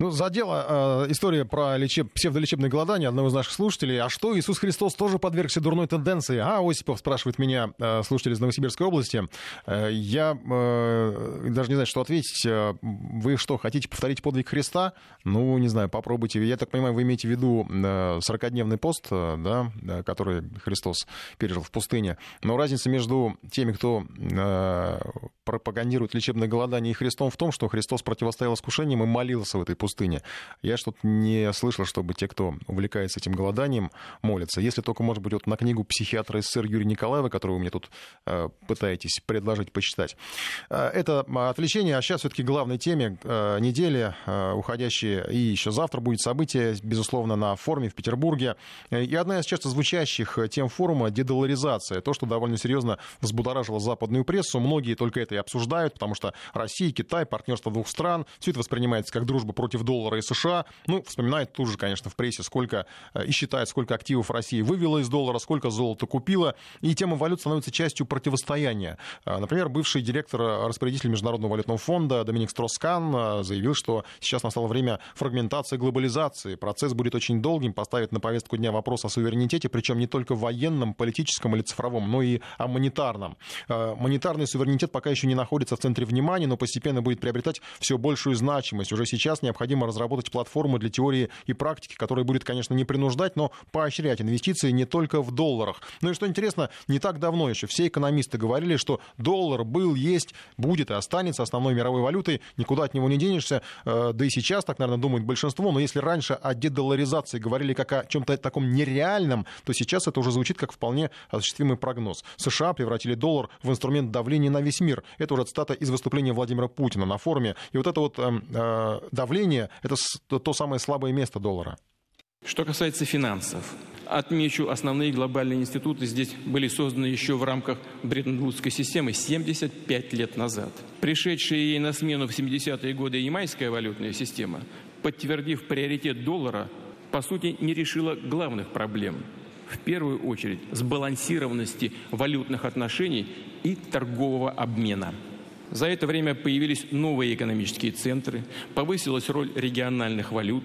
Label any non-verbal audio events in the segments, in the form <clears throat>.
Ну, задела э, история про лечеб... псевдолечебное голодание одного из наших слушателей. А что, Иисус Христос тоже подвергся дурной тенденции? А, Осипов спрашивает меня, э, слушатель из Новосибирской области. Э, я э, даже не знаю, что ответить. Вы что, хотите повторить подвиг Христа? Ну, не знаю, попробуйте. Я так понимаю, вы имеете в виду э, 40-дневный пост, э, да, который Христос пережил в пустыне. Но разница между теми, кто э, пропагандирует лечебное голодание и Христом в том, что Христос противостоял искушениям и молился в этой пустыне пустыне. Я что-то не слышал, чтобы те, кто увлекается этим голоданием, молятся. Если только, может быть, вот на книгу психиатра СССР Юрия Николаева, которую вы мне тут э, пытаетесь предложить почитать. Э, это отвлечение, а сейчас все-таки главной теме э, недели, э, уходящие, и еще завтра будет событие, безусловно, на форуме в Петербурге. И одна из часто звучащих тем форума — дедоларизация. То, что довольно серьезно взбудоражило западную прессу. Многие только это и обсуждают, потому что Россия, Китай, партнерство двух стран, все это воспринимается как дружба против против доллара и США. Ну, вспоминает тут же, конечно, в прессе, сколько э, и считает, сколько активов России вывела из доллара, сколько золота купила. И тема валют становится частью противостояния. Э, например, бывший директор э, распорядителя Международного валютного фонда Доминик Строскан заявил, что сейчас настало время фрагментации глобализации. Процесс будет очень долгим, поставит на повестку дня вопрос о суверенитете, причем не только военном, политическом или цифровом, но и о монетарном. Монетарный суверенитет пока еще не находится в центре внимания, но постепенно будет приобретать все большую значимость. Уже сейчас необходимо необходимо разработать платформу для теории и практики, которая будет, конечно, не принуждать, но поощрять инвестиции не только в долларах. Ну и что интересно, не так давно еще все экономисты говорили, что доллар был, есть, будет и останется основной мировой валютой, никуда от него не денешься. Э, да и сейчас так, наверное, думает большинство. Но если раньше о дедоларизации говорили как о чем-то таком нереальном, то сейчас это уже звучит как вполне осуществимый прогноз. США превратили доллар в инструмент давления на весь мир. Это уже цитата из выступления Владимира Путина на форуме. И вот это вот эм, э, давление давление – это то самое слабое место доллара. Что касается финансов, отмечу, основные глобальные институты здесь были созданы еще в рамках Бреттон-Вудской системы 75 лет назад. Пришедшая ей на смену в 70-е годы ямайская валютная система, подтвердив приоритет доллара, по сути не решила главных проблем. В первую очередь сбалансированности валютных отношений и торгового обмена – за это время появились новые экономические центры, повысилась роль региональных валют,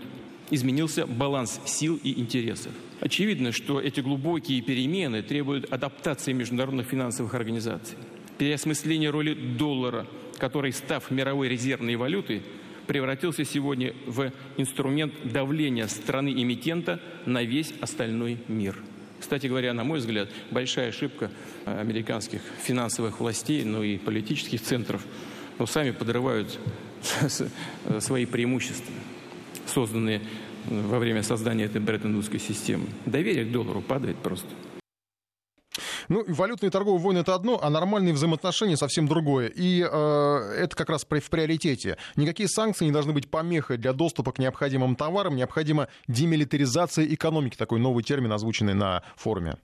изменился баланс сил и интересов. Очевидно, что эти глубокие перемены требуют адаптации международных финансовых организаций, переосмысления роли доллара, который, став мировой резервной валютой, превратился сегодня в инструмент давления страны-эмитента на весь остальной мир – кстати говоря, на мой взгляд, большая ошибка э, американских финансовых властей, ну и политических центров, ну, сами подрывают <laughs> свои преимущества, созданные во время создания этой Бреттон-Вудской системы. Доверие к доллару падает просто. Ну, валютные торговые войны это одно, а нормальные взаимоотношения совсем другое. И э, это как раз в приоритете. Никакие санкции не должны быть помехой для доступа к необходимым товарам. Необходима демилитаризация экономики, такой новый термин, озвученный на форуме.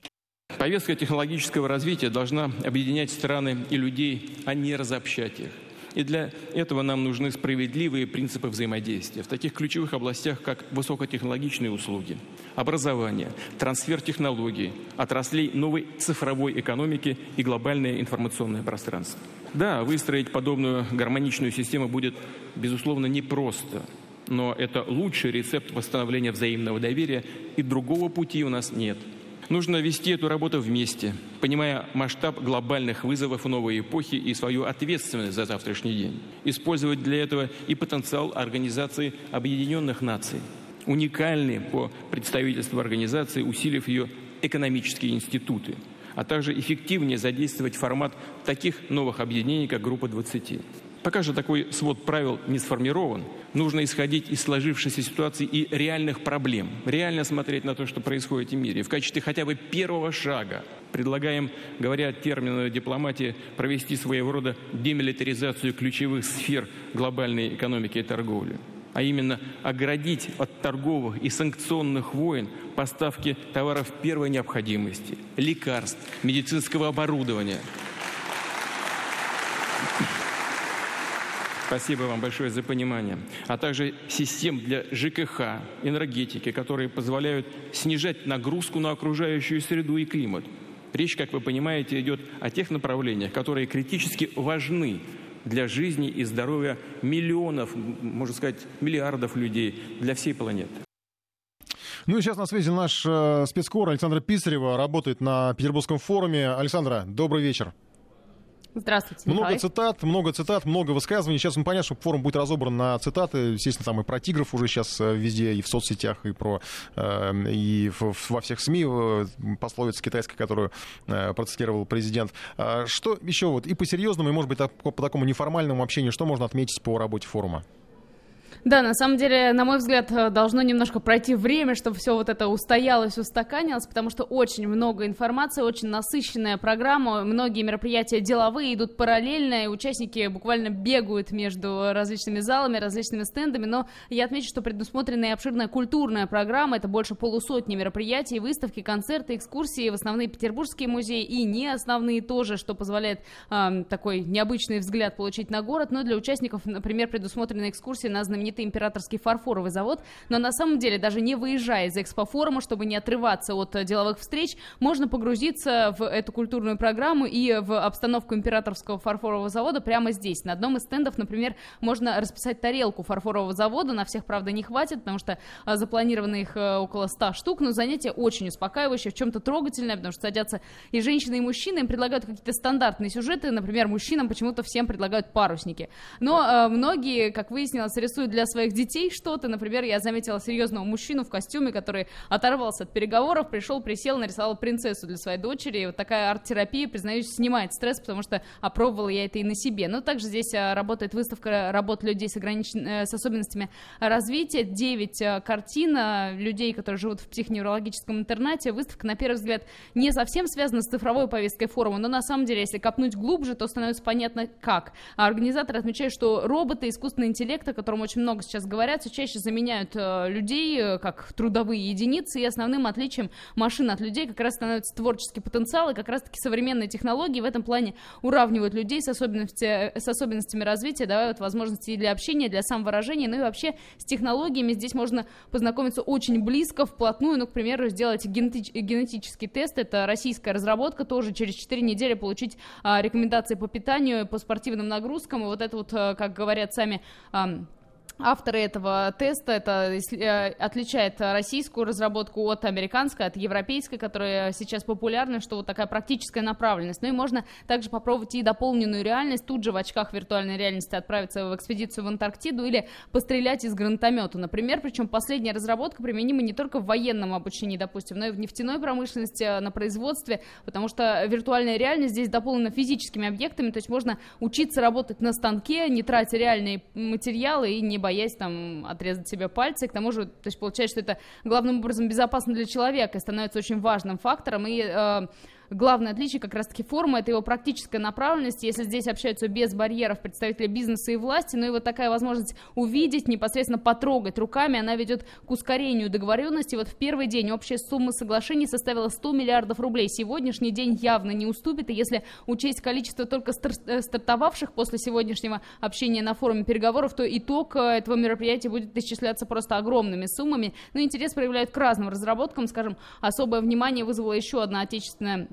Повестка технологического развития должна объединять страны и людей, а не разобщать их. И для этого нам нужны справедливые принципы взаимодействия в таких ключевых областях, как высокотехнологичные услуги, образование, трансфер технологий, отраслей новой цифровой экономики и глобальное информационное пространство. Да, выстроить подобную гармоничную систему будет, безусловно, непросто, но это лучший рецепт восстановления взаимного доверия, и другого пути у нас нет – Нужно вести эту работу вместе, понимая масштаб глобальных вызовов новой эпохи и свою ответственность за завтрашний день. Использовать для этого и потенциал Организации Объединенных Наций, уникальный по представительству организации, усилив ее экономические институты, а также эффективнее задействовать формат таких новых объединений, как Группа 20. Пока же такой свод правил не сформирован, нужно исходить из сложившейся ситуации и реальных проблем, реально смотреть на то, что происходит в мире. В качестве хотя бы первого шага предлагаем, говоря терминами дипломатии, провести своего рода демилитаризацию ключевых сфер глобальной экономики и торговли а именно оградить от торговых и санкционных войн поставки товаров первой необходимости, лекарств, медицинского оборудования – Спасибо вам большое за понимание. А также систем для ЖКХ, энергетики, которые позволяют снижать нагрузку на окружающую среду и климат. Речь, как вы понимаете, идет о тех направлениях, которые критически важны для жизни и здоровья миллионов, можно сказать, миллиардов людей, для всей планеты. Ну и сейчас на связи наш э, спецкор Александра Писарева, работает на Петербургском форуме. Александра, добрый вечер. Здравствуйте, Много Николай. цитат, много цитат, много высказываний. Сейчас мы понятно, что форум будет разобран на цитаты. Естественно, там и про тигров уже сейчас э, везде, и в соцсетях, и про э, и во всех СМИ э, пословица китайская, которую процитировал президент. А что еще вот и по серьезному, и, может быть, по такому неформальному общению, что можно отметить по работе форума? Да, на самом деле, на мой взгляд, э, должно немножко пройти время, чтобы все вот это устоялось, устаканилось, потому что очень много информации, очень насыщенная программа, многие мероприятия деловые идут параллельно, и участники буквально бегают между различными залами, различными стендами, но я отмечу, что предусмотрена и обширная культурная программа, это больше полусотни мероприятий, выставки, концерты, экскурсии в основные петербургские музеи и не основные тоже, что позволяет э, такой необычный взгляд получить на город, но для участников, например, предусмотрены экскурсии на знаменитые знаменитый императорский фарфоровый завод, но на самом деле, даже не выезжая из экспофорума, чтобы не отрываться от э, деловых встреч, можно погрузиться в эту культурную программу и в обстановку императорского фарфорового завода прямо здесь. На одном из стендов, например, можно расписать тарелку фарфорового завода, на всех, правда, не хватит, потому что э, запланировано их э, около 100 штук, но занятие очень успокаивающее, в чем-то трогательное, потому что садятся и женщины, и мужчины, им предлагают какие-то стандартные сюжеты, например, мужчинам почему-то всем предлагают парусники. Но э, многие, как выяснилось, рисуют для для своих детей что-то. Например, я заметила серьезного мужчину в костюме, который оторвался от переговоров, пришел, присел, нарисовал принцессу для своей дочери. И вот такая арт-терапия, признаюсь, снимает стресс, потому что опробовала я это и на себе. Но также здесь а, работает выставка работ людей с, ограничен... Э, с особенностями развития. Девять а, картин а, людей, которые живут в психоневрологическом интернате. Выставка, на первый взгляд, не совсем связана с цифровой повесткой форума, но на самом деле, если копнуть глубже, то становится понятно, как. А организаторы отмечают, что роботы, искусственный интеллект, о котором очень много много сейчас говорят, все чаще заменяют э, людей э, как трудовые единицы, и основным отличием машин от людей как раз становится творческий потенциал, и как раз-таки современные технологии в этом плане уравнивают людей с, особенности, с особенностями развития, давают возможности для общения, для самовыражения, ну и вообще с технологиями здесь можно познакомиться очень близко, вплотную, ну, к примеру, сделать генетич, генетический тест, это российская разработка, тоже через 4 недели получить а, рекомендации по питанию, по спортивным нагрузкам, и вот это вот, э, как говорят сами а, Авторы этого теста это э, отличает российскую разработку от американской, от европейской, которая сейчас популярна, что вот такая практическая направленность. Ну и можно также попробовать и дополненную реальность, тут же в очках виртуальной реальности отправиться в экспедицию в Антарктиду или пострелять из гранатомета, например. Причем последняя разработка применима не только в военном обучении, допустим, но и в нефтяной промышленности, э, на производстве, потому что виртуальная реальность здесь дополнена физическими объектами, то есть можно учиться работать на станке, не тратя реальные материалы и не боясь боясь там отрезать себе пальцы. К тому же, то есть получается, что это главным образом безопасно для человека и становится очень важным фактором. И э, главное отличие как раз-таки форума, это его практическая направленность. Если здесь общаются без барьеров представители бизнеса и власти, но и вот такая возможность увидеть, непосредственно потрогать руками, она ведет к ускорению договоренности. Вот в первый день общая сумма соглашений составила 100 миллиардов рублей. Сегодняшний день явно не уступит, и если учесть количество только э, стартовавших после сегодняшнего общения на форуме переговоров, то итог э, этого мероприятия будет исчисляться просто огромными суммами. Но интерес проявляют к разным разработкам, скажем, особое внимание вызвала еще одна отечественная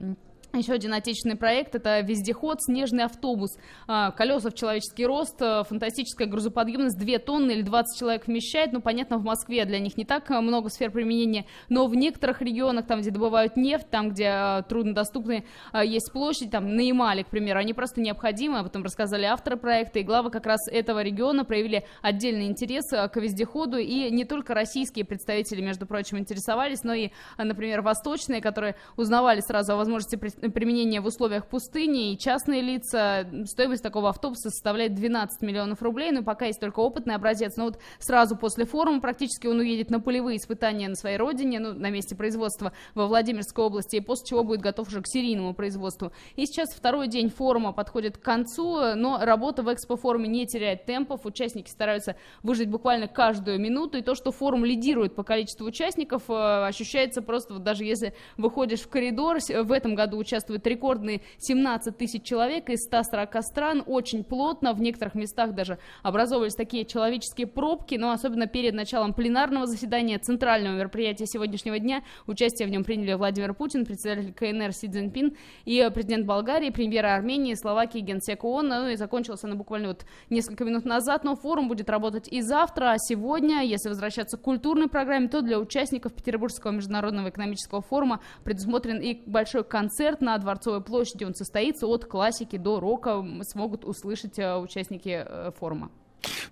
еще один отечественный проект – это вездеход «Снежный автобус». А, колеса в человеческий рост, а, фантастическая грузоподъемность, 2 тонны или 20 человек вмещает. Ну, понятно, в Москве для них не так а, много сфер применения, но в некоторых регионах, там, где добывают нефть, там, где труднодоступны есть площадь, там, на Ямале, к примеру, они просто необходимы. Об этом рассказали авторы проекта, и главы как раз этого региона проявили отдельный интерес к вездеходу, и не только российские представители, между прочим, интересовались, но и, например, восточные, которые узнавали сразу о возможности применение в условиях пустыни и частные лица. Стоимость такого автобуса составляет 12 миллионов рублей, но пока есть только опытный образец. Но вот сразу после форума практически он уедет на полевые испытания на своей родине, ну, на месте производства во Владимирской области, и после чего будет готов уже к серийному производству. И сейчас второй день форума подходит к концу, но работа в экспо-форуме не теряет темпов, участники стараются выжить буквально каждую минуту, и то, что форум лидирует по количеству участников, э, ощущается просто, вот даже если выходишь в коридор, в этом году участвует рекордные 17 тысяч человек из 140 стран, очень плотно, в некоторых местах даже образовывались такие человеческие пробки, но особенно перед началом пленарного заседания центрального мероприятия сегодняшнего дня участие в нем приняли Владимир Путин, председатель КНР Си Цзиньпин и президент Болгарии, премьер Армении, Словакии, генсек ООН, ну и закончился она буквально вот несколько минут назад, но форум будет работать и завтра, а сегодня, если возвращаться к культурной программе, то для участников Петербургского международного экономического форума предусмотрен и большой концерт на Дворцовой площади. Он состоится от классики до рока, смогут услышать э, участники э, форума.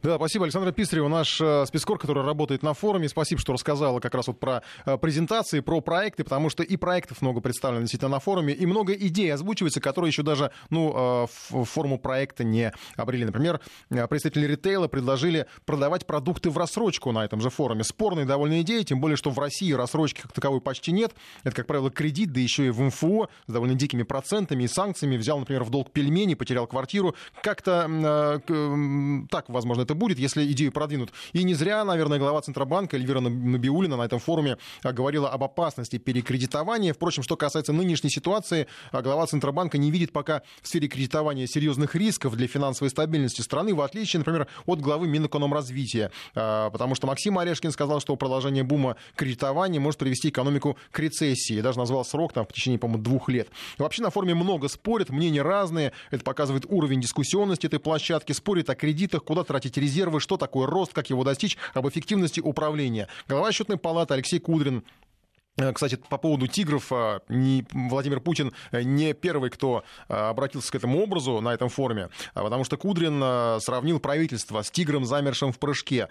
Да, спасибо, Александра Писарева, наш э, спецкор, который работает на форуме. Спасибо, что рассказала как раз вот про э, презентации, про проекты, потому что и проектов много представлено действительно на форуме, и много идей озвучивается, которые еще даже, ну, э, в форму проекта не обрели. Например, представители ритейла предложили продавать продукты в рассрочку на этом же форуме. Спорная довольно идея, тем более, что в России рассрочки как таковой почти нет. Это, как правило, кредит, да еще и в МФО с довольно дикими процентами и санкциями. Взял, например, в долг пельмени, потерял квартиру. Как-то э, так, возможно, это будет, если идею продвинут. И не зря, наверное, глава Центробанка Эльвира Набиулина на этом форуме а, говорила об опасности перекредитования. Впрочем, что касается нынешней ситуации, а, глава Центробанка не видит пока в сфере кредитования серьезных рисков для финансовой стабильности страны, в отличие, например, от главы Минэкономразвития. А, потому что Максим Орешкин сказал, что продолжение бума кредитования может привести экономику к рецессии. Даже назвал срок там, в течение, по-моему, двух лет. вообще на форуме много спорят, мнения разные. Это показывает уровень дискуссионности этой площадки. Спорят о кредитах, куда тратить резервы, что такое рост, как его достичь, об эффективности управления. Глава счетной палаты Алексей Кудрин кстати, по поводу тигров, э, не, Владимир Путин э, не первый, кто обратился к этому образу на этом форуме, а потому что Кудрин сравнил правительство с тигром, замершим в прыжке.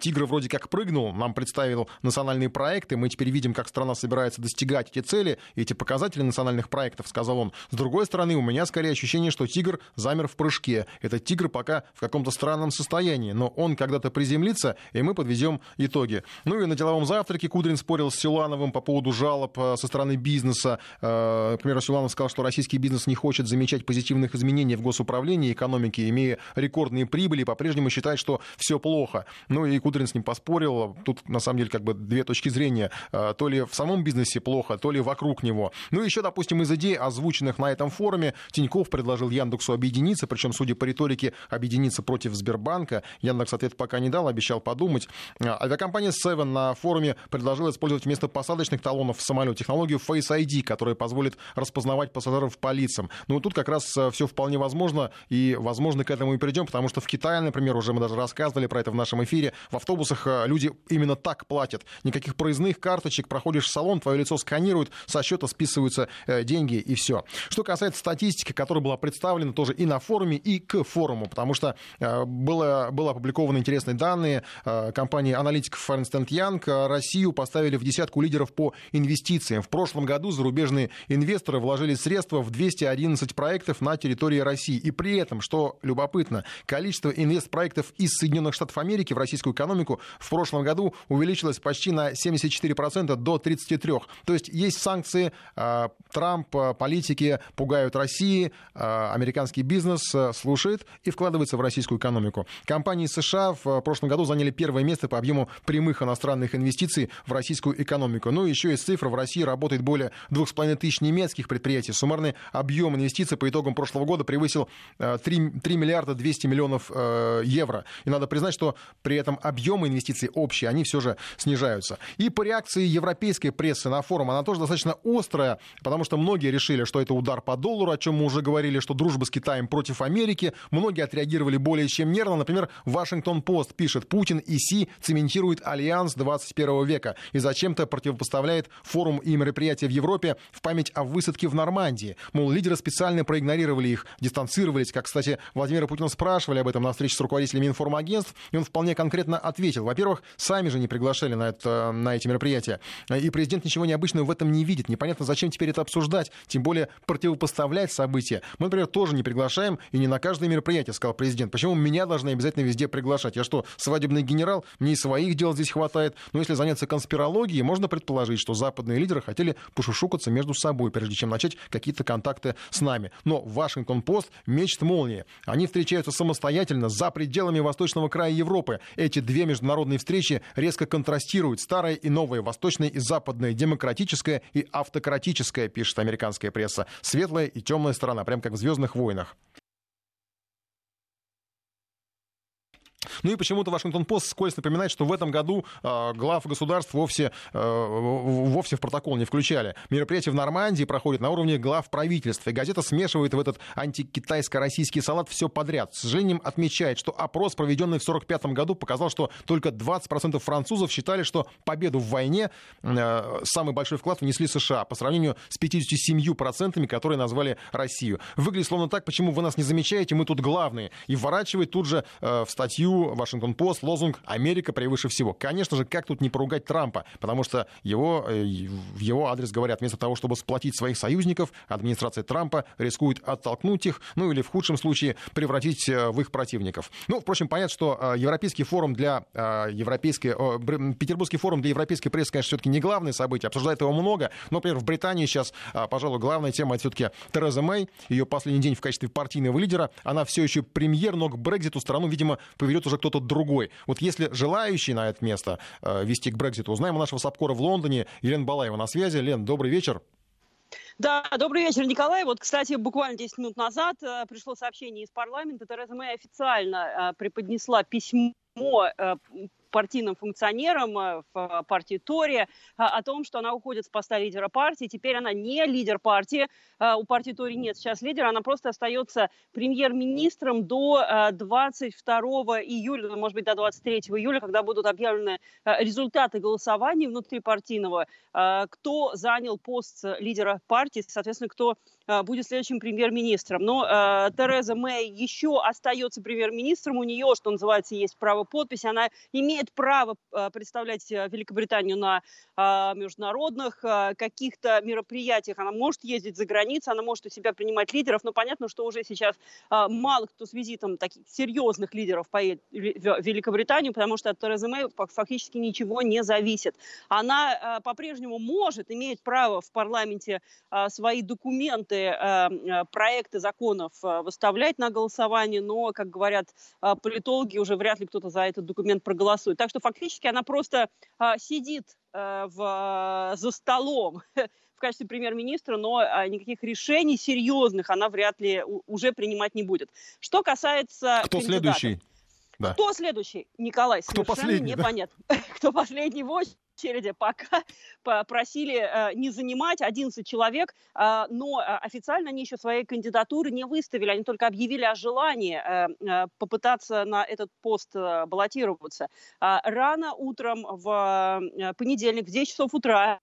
Тигр вроде как прыгнул, нам представил национальные проекты, мы теперь видим, как страна собирается достигать эти цели, эти показатели национальных проектов, сказал он. С другой стороны, у меня скорее ощущение, что тигр замер в прыжке. Этот тигр пока в каком-то странном состоянии, но он когда-то приземлится, и мы подведем итоги. Ну и на деловом завтраке Кудрин спорил с Силановым по поводу жалоб э, со стороны бизнеса. Э, например, Суланов сказал, что российский бизнес не хочет замечать позитивных изменений в госуправлении экономики, имея рекордные прибыли, по-прежнему считает, что все плохо. Ну и Кудрин с ним поспорил. Тут, на самом деле, как бы две точки зрения. Э, то ли в самом бизнесе плохо, то ли вокруг него. Ну и еще, допустим, из идей, озвученных на этом форуме, Тиньков предложил Яндексу объединиться, причем, судя по риторике, объединиться против Сбербанка. Яндекс ответ пока не дал, обещал подумать. Авиакомпания Seven на форуме предложила использовать вместо посадочных разных талонов в самолете технологию Face ID, которая позволит распознавать пассажиров по лицам. Ну, тут как раз э, все вполне возможно, и, возможно, к этому и придем, потому что в Китае, например, уже мы даже рассказывали про это в нашем эфире, в автобусах э, люди именно так платят. Никаких проездных карточек, проходишь в салон, твое лицо сканируют, со счета списываются э, деньги, и все. Что касается статистики, которая была представлена тоже и на форуме, и к форуму, потому что было, было опубликованы интересные данные компании аналитиков Ernst Young. Россию поставили в десятку лидеров по инвестициям. В прошлом году зарубежные инвесторы вложили средства в 211 проектов на территории России. И при этом, что любопытно, количество инвестпроектов из Соединенных Штатов Америки в российскую экономику в прошлом году увеличилось почти на 74% до 33%. То есть есть санкции, а, Трамп, а, политики пугают России, а, американский бизнес слушает и вкладывается в российскую экономику. Компании США в прошлом году заняли первое место по объему прямых иностранных инвестиций в российскую экономику. Ну и еще из цифр, в России работает более 2,5 тысяч немецких предприятий. Суммарный объем инвестиций по итогам прошлого года превысил 3, э, 3 миллиарда 200 миллионов э, евро. И надо признать, что при этом объемы инвестиций общие, они все же снижаются. И по реакции европейской прессы на форум, она тоже достаточно острая, потому что многие решили, что это удар по доллару, о чем мы уже говорили, что дружба с Китаем против Америки. Многие отреагировали более чем нервно. Например, Вашингтон-Пост пишет, Путин и Си цементируют альянс 21 века и зачем-то противопоставляют представляет форум и мероприятия в Европе в память о высадке в Нормандии. Мол, лидеры специально проигнорировали их, дистанцировались. Как, кстати, Владимира Путина спрашивали об этом на встрече с руководителями информагентств, и он вполне конкретно ответил. Во-первых, сами же не приглашали на, это, на эти мероприятия. И президент ничего необычного в этом не видит. Непонятно, зачем теперь это обсуждать, тем более противопоставлять события. Мы, например, тоже не приглашаем и не на каждое мероприятие, сказал президент. Почему меня должны обязательно везде приглашать? Я что, свадебный генерал? Мне и своих дел здесь хватает. Но если заняться конспирологией, можно предположить, предположить, что западные лидеры хотели пошушукаться между собой, прежде чем начать какие-то контакты с нами. Но Вашингтон-Пост мечт молнии. Они встречаются самостоятельно за пределами восточного края Европы. Эти две международные встречи резко контрастируют. Старое и новое, восточное и западное, демократическое и автократическое, пишет американская пресса. Светлая и темная сторона, прям как в «Звездных войнах». Ну и почему-то Вашингтон-Пост скользь напоминает, что в этом году э, глав государств вовсе, э, вовсе в протокол не включали. Мероприятие в Нормандии проходит на уровне глав правительств. И газета смешивает в этот антикитайско-российский салат все подряд. С сожалением отмечает, что опрос, проведенный в 1945 году, показал, что только 20% французов считали, что победу в войне э, самый большой вклад внесли США по сравнению с 57%, которые назвали Россию. Выглядит словно так, почему вы нас не замечаете, мы тут главные. И вворачивает тут же в статью Вашингтон-Пост, лозунг «Америка превыше всего». Конечно же, как тут не поругать Трампа, потому что его, э, в его адрес говорят, вместо того, чтобы сплотить своих союзников, администрация Трампа рискует оттолкнуть их, ну или в худшем случае превратить э, в их противников. Ну, впрочем, понятно, что э, Европейский форум для европейской, Петербургский форум для европейской прессы, конечно, все-таки не главное событие, обсуждает его много, но, например, в Британии сейчас, пожалуй, главная тема это все-таки Тереза Мэй, ее последний день в качестве партийного лидера, она все еще премьер, но к Брекзиту страну, видимо, поведет уже кто-то другой. Вот если желающий на это место э, вести к Брекзиту, узнаем у нашего САПКОРа в Лондоне. Елена Балаева на связи. Лен, добрый вечер. Да, добрый вечер, Николай. Вот, кстати, буквально 10 минут назад э, пришло сообщение из парламента. Тереза Мэй официально э, преподнесла письмо э, партийным функционером э, в партии Тори а, о том, что она уходит с поста лидера партии. Теперь она не лидер партии. У партии Тори нет сейчас лидера. Она просто остается премьер-министром до 22 э, июля, ну, может быть, до 23 июля, когда будут объявлены э, результаты голосования внутрипартийного, кто занял пост лидера партии, соответственно, кто будет следующим премьер-министром. Но Тереза Мэй еще остается премьер-министром. У нее, что называется, есть право подписи. Она имеет право а, представлять э, Великобританию на а, международных а, каких-то мероприятиях. Она может ездить за границу, она может у себя принимать лидеров, но понятно, что уже сейчас мало кто с визитом таких серьезных лидеров поедет в Великобританию, потому что от Терезы Мэй фактически ничего не зависит. Она по-прежнему может, имеет право в парламенте свои документы, проекты законов выставлять на голосование, но, как говорят политологи, уже вряд ли кто-то за этот документ проголосует голосует. Так что фактически она просто сидит в, за столом <laughs> в качестве премьер-министра, но никаких решений серьезных она вряд ли уже принимать не будет. Что касается Кто следующий? Да. Кто следующий? Николай, Кто совершенно непонятно. Да? <laughs> Кто последний в очереди, пока <laughs> просили э, не занимать 11 человек, э, но э, официально они еще свои кандидатуры не выставили, они только объявили о желании попытаться на этот пост баллотироваться. Рано утром в понедельник в 10 часов утра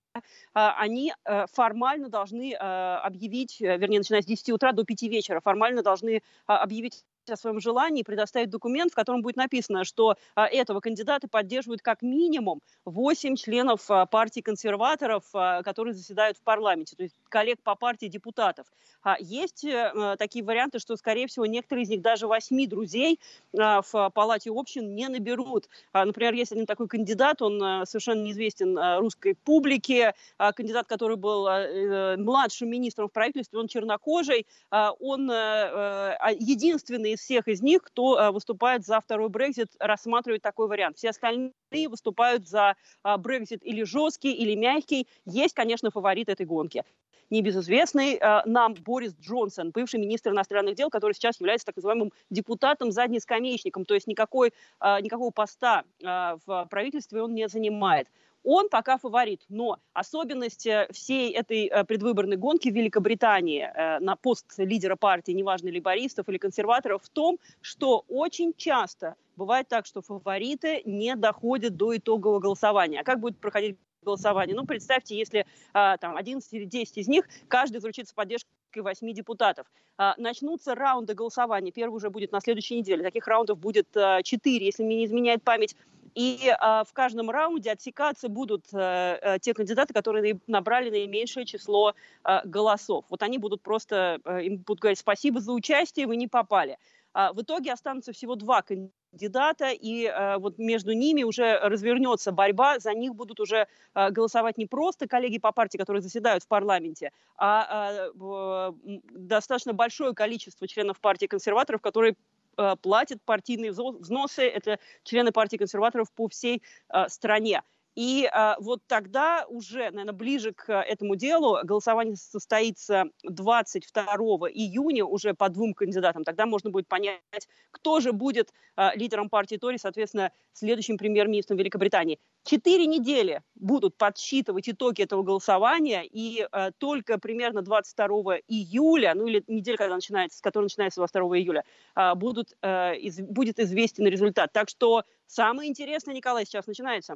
они формально должны объявить, вернее, начиная с 10 утра до 5 вечера, формально должны объявить о своем желании предоставить документ, в котором будет написано, что а, этого кандидата поддерживают как минимум 8 членов а, партии консерваторов, а, которые заседают в парламенте, то есть коллег по партии депутатов. Есть а, такие варианты, что, скорее всего, некоторые из них даже 8 друзей в палате общин не наберут. Например, есть один такой кандидат, он а, совершенно неизвестен русской публике, кандидат, который был э, младшим министром в правительстве, он чернокожий, он единственный из всех из них, кто э, выступает за второй Брекзит, рассматривает такой вариант. Все остальные выступают за а, Брекзит или жесткий, или мягкий. Есть, конечно, фаворит этой гонки небезызвестный э, нам Борис Джонсон, бывший министр иностранных дел, который сейчас является так называемым депутатом заднескамеечником, то есть никакой, никакого поста в правительстве он не занимает он пока фаворит. Но особенность всей этой э, предвыборной гонки в Великобритании э, на пост лидера партии, неважно, либористов или консерваторов, в том, что очень часто бывает так, что фавориты не доходят до итогового голосования. А как будет проходить голосование? Ну, представьте, если там 11 или 10 из них, каждый заручится поддержкой восьми депутатов. начнутся раунды голосования. Первый уже будет на следующей неделе. Таких раундов будет четыре, если мне не изменяет память. И э, в каждом раунде отсекаться будут э, э, те кандидаты, которые набрали наименьшее число э, голосов. Вот они будут просто, э, им будут говорить спасибо за участие, вы не попали. А в итоге останутся всего два кандидата и вот между ними уже развернется борьба, за них будут уже голосовать не просто коллеги по партии, которые заседают в парламенте, а достаточно большое количество членов партии консерваторов, которые платят партийные взносы, это члены партии консерваторов по всей э, стране. И а, вот тогда уже, наверное, ближе к этому делу голосование состоится 22 июня уже по двум кандидатам. Тогда можно будет понять, кто же будет а, лидером партии Тори, соответственно, следующим премьер-министром Великобритании. Четыре недели будут подсчитывать итоги этого голосования, и а, только примерно 22 июля, ну или неделя, когда начинается, с которой начинается 22 июля, а, будут, а, из, будет известен результат. Так что самое интересное, Николай, сейчас начинается.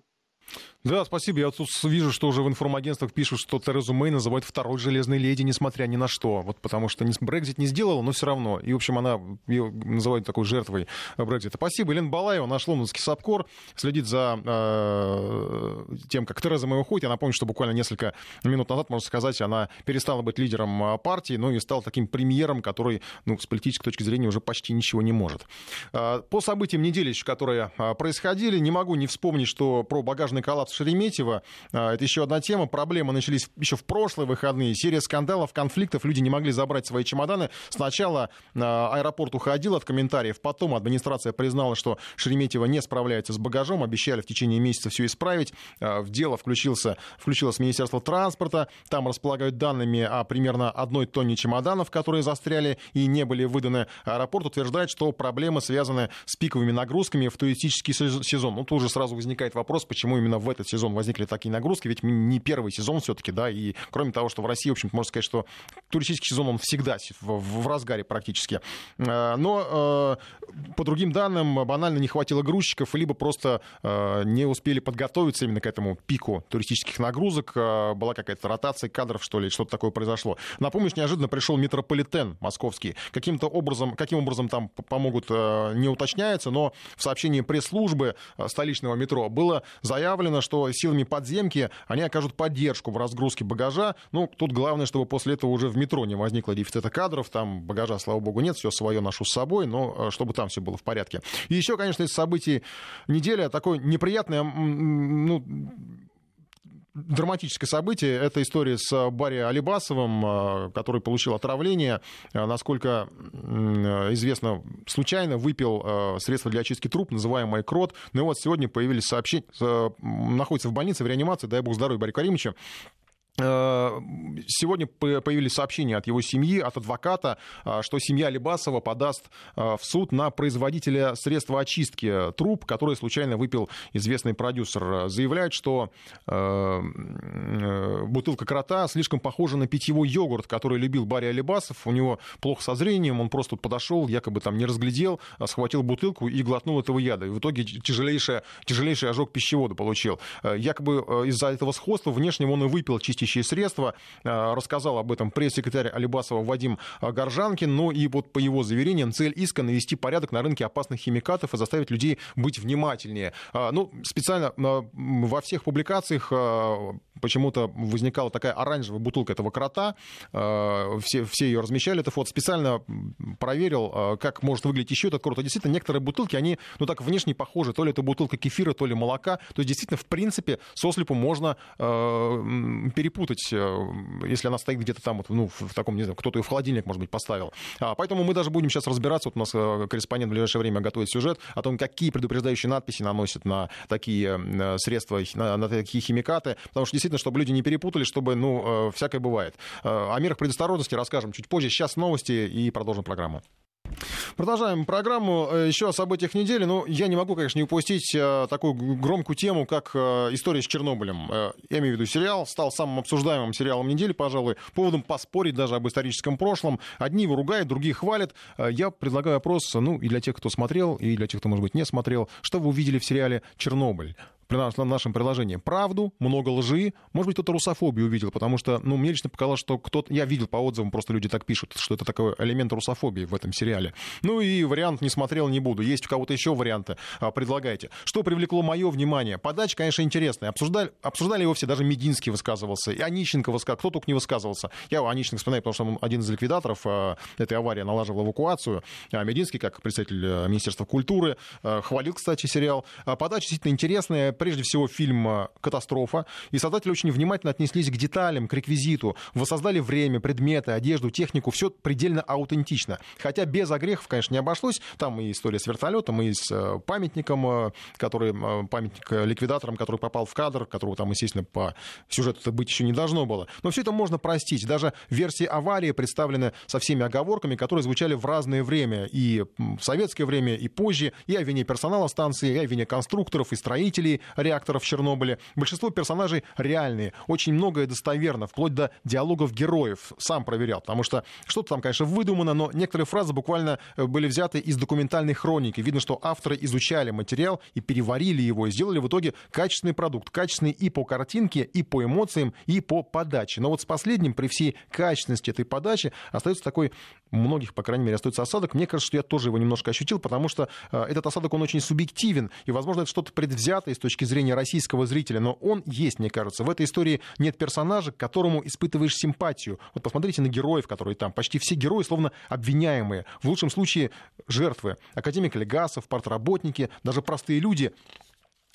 Да, спасибо. Я тут вижу, что уже в информагентствах пишут, что Терезу Мэй называют второй железной леди, несмотря ни на что. Вот потому что Брекзит не сделала, но все равно. И, в общем, она ее называют такой жертвой Брекзита. Спасибо. Елена Балаева, наш лондонский САПКОР, следит за э, тем, как Тереза Мэй уходит. Я напомню, что буквально несколько минут назад, можно сказать, она перестала быть лидером а, партии, но и стала таким премьером, который, ну, с политической точки зрения уже почти ничего не может. Э, по событиям недели, которые э, происходили, не могу не вспомнить, что про багажный коллапс Шереметьево. А, это еще одна тема. Проблемы начались еще в прошлые выходные. Серия скандалов, конфликтов. Люди не могли забрать свои чемоданы. Сначала а, аэропорт уходил от комментариев. Потом администрация признала, что Шереметьево не справляется с багажом. Обещали в течение месяца все исправить. А, в дело включился, включилось Министерство транспорта. Там располагают данными о примерно одной тонне чемоданов, которые застряли и не были выданы. Аэропорт утверждает, что проблемы связаны с пиковыми нагрузками в туристический сезон. Ну, тут уже сразу возникает вопрос, почему именно в этот сезон возникли такие нагрузки, ведь не первый сезон все-таки, да, и кроме того, что в России, в общем можно сказать, что туристический сезон, он всегда в, разгаре практически. Э, но э, по другим данным, банально не хватило грузчиков, либо просто э, не успели подготовиться именно к этому пику туристических нагрузок, была какая-то ротация кадров, что ли, что-то такое произошло. Напомню, неожиданно пришел метрополитен московский. Каким-то образом, каким образом там помогут, не уточняется, но в сообщении пресс-службы столичного метро было заявлено, что силами подземки они окажут поддержку в разгрузке багажа. Ну, тут главное, чтобы после этого уже в метро не возникло дефицита кадров. Там багажа, слава богу, нет, все свое ношу с собой, но э, чтобы там все было в порядке. И еще, конечно, из событий недели такое неприятное, ну, драматическое событие. Это история с Барри Алибасовым, э, который получил отравление. Э, насколько известно, случайно выпил средство для очистки труб, называемое крот. Ну и вот сегодня появились сообщения, находится в больнице в реанимации, дай бог здоровья Барри Каримовича. Э, сегодня появились сообщения от его семьи, от адвоката, э, что семья Либасова подаст э, в суд на производителя средства очистки труб, который случайно выпил известный продюсер. Заявляет, что бутылка крота слишком похожа на питьевой йогурт, который любил Барри Алибасов. У него плохо со зрением, он просто подошел, якобы там не разглядел, схватил бутылку и глотнул этого яда. И в итоге тяжелейший, тяжелейший ожог пищевода получил. Якобы из-за этого сходства внешне он и выпил чистящий чистящие средства. Э, рассказал об этом пресс-секретарь Алибасова Вадим э, Горжанкин. Ну и вот по его заверениям цель иска навести порядок на рынке опасных химикатов и заставить людей быть внимательнее. Э, ну, специально во всех публикациях почему-то возникала такая оранжевая бутылка этого крота. Все, все ее размещали, это фото. Специально проверил, как может выглядеть еще этот крот. И действительно, некоторые бутылки, они, ну так, внешне похожи. То ли это бутылка кефира, то ли молока. То есть, действительно, в принципе, сослепу можно перепутать перепутать, э, если она стоит где-то там, вот, ну, в таком, не знаю, кто-то ее в холодильник, может быть, поставил. А, поэтому мы даже будем сейчас разбираться. Вот у нас э, корреспондент в ближайшее время готовит сюжет о том, какие предупреждающие надписи наносят на такие э, средства, на, на такие химикаты. Потому что действительно, чтобы люди не перепутали, чтобы, ну, всякое бывает. О мерах предосторожности расскажем чуть позже. Сейчас новости и продолжим программу. Продолжаем программу. Э, еще о событиях недели. Ну, я не могу, конечно, не упустить э, такую громкую тему, как э, история с Чернобылем. Я имею в виду сериал. Стал самым обсуждаемым сериалом недели, пожалуй. Поводом поспорить даже об историческом прошлом. Одни его ругают, другие хвалят. Я предлагаю опрос, ну, и для тех, кто смотрел, и для тех, кто, может быть, не смотрел. Что вы увидели в сериале «Чернобыль»? При нашем приложении. Правду, много лжи, может быть, кто-то русофобию увидел, потому что, ну, мне лично показалось, что кто-то... Я видел по отзывам, просто люди так пишут, что это такой элемент русофобии в этом сериале. Ну и вариант не смотрел, не буду. Есть у кого-то еще варианты, а, предлагайте. Что привлекло мое внимание? Подача, конечно, интересная. Обсуждали, обсуждали его все, даже Мединский высказывался, и Онищенко высказывался, кто только не высказывался. Я Онищенко вспоминаю, потому что он один из ликвидаторов а, этой аварии, налаживал эвакуацию. А Мединский, как представитель э, Министерства культуры, э, хвалил, кстати, сериал. Подача действительно интересная. Прежде всего, фильм э, «Катастрофа». И создатели очень внимательно отнеслись к деталям, к реквизиту. Воссоздали время, предметы, одежду, технику. Все предельно аутентично. Хотя без огрехов, конечно, не обошлось. Там и история с вертолетом, и с памятником, который, памятник ликвидатором, который попал в кадр, которого там, естественно, по сюжету быть еще не должно было. Но все это можно простить. Даже версии аварии представлены со всеми оговорками, которые звучали в разное время. И в советское время, и позже. И о вине персонала станции, и о вине конструкторов, и строителей реакторов в Чернобыле. Большинство персонажей реальные. Очень многое достоверно, вплоть до диалогов героев. Сам проверял, потому что что-то там, конечно, выдумано, но некоторые фразы буквально э, были взяты из документальной хроники. Видно, что авторы изучали материал и переварили его, и сделали в итоге качественный продукт. Качественный и по картинке, и по эмоциям, и по подаче. Но вот с последним, при всей качественности этой подачи, остается такой, многих, по крайней мере, остается осадок. Мне кажется, что я тоже его немножко ощутил, потому что э, этот осадок, он очень субъективен, и, возможно, это что-то предвзятое с точки зрения российского зрителя, но он есть, мне кажется. В этой истории нет персонажа, к которому испытываешь симпатию. Вот посмотрите на героев, которые там. Почти все герои словно обвиняемые. В лучшем случае жертвы. Академик Легасов, партработники, даже простые люди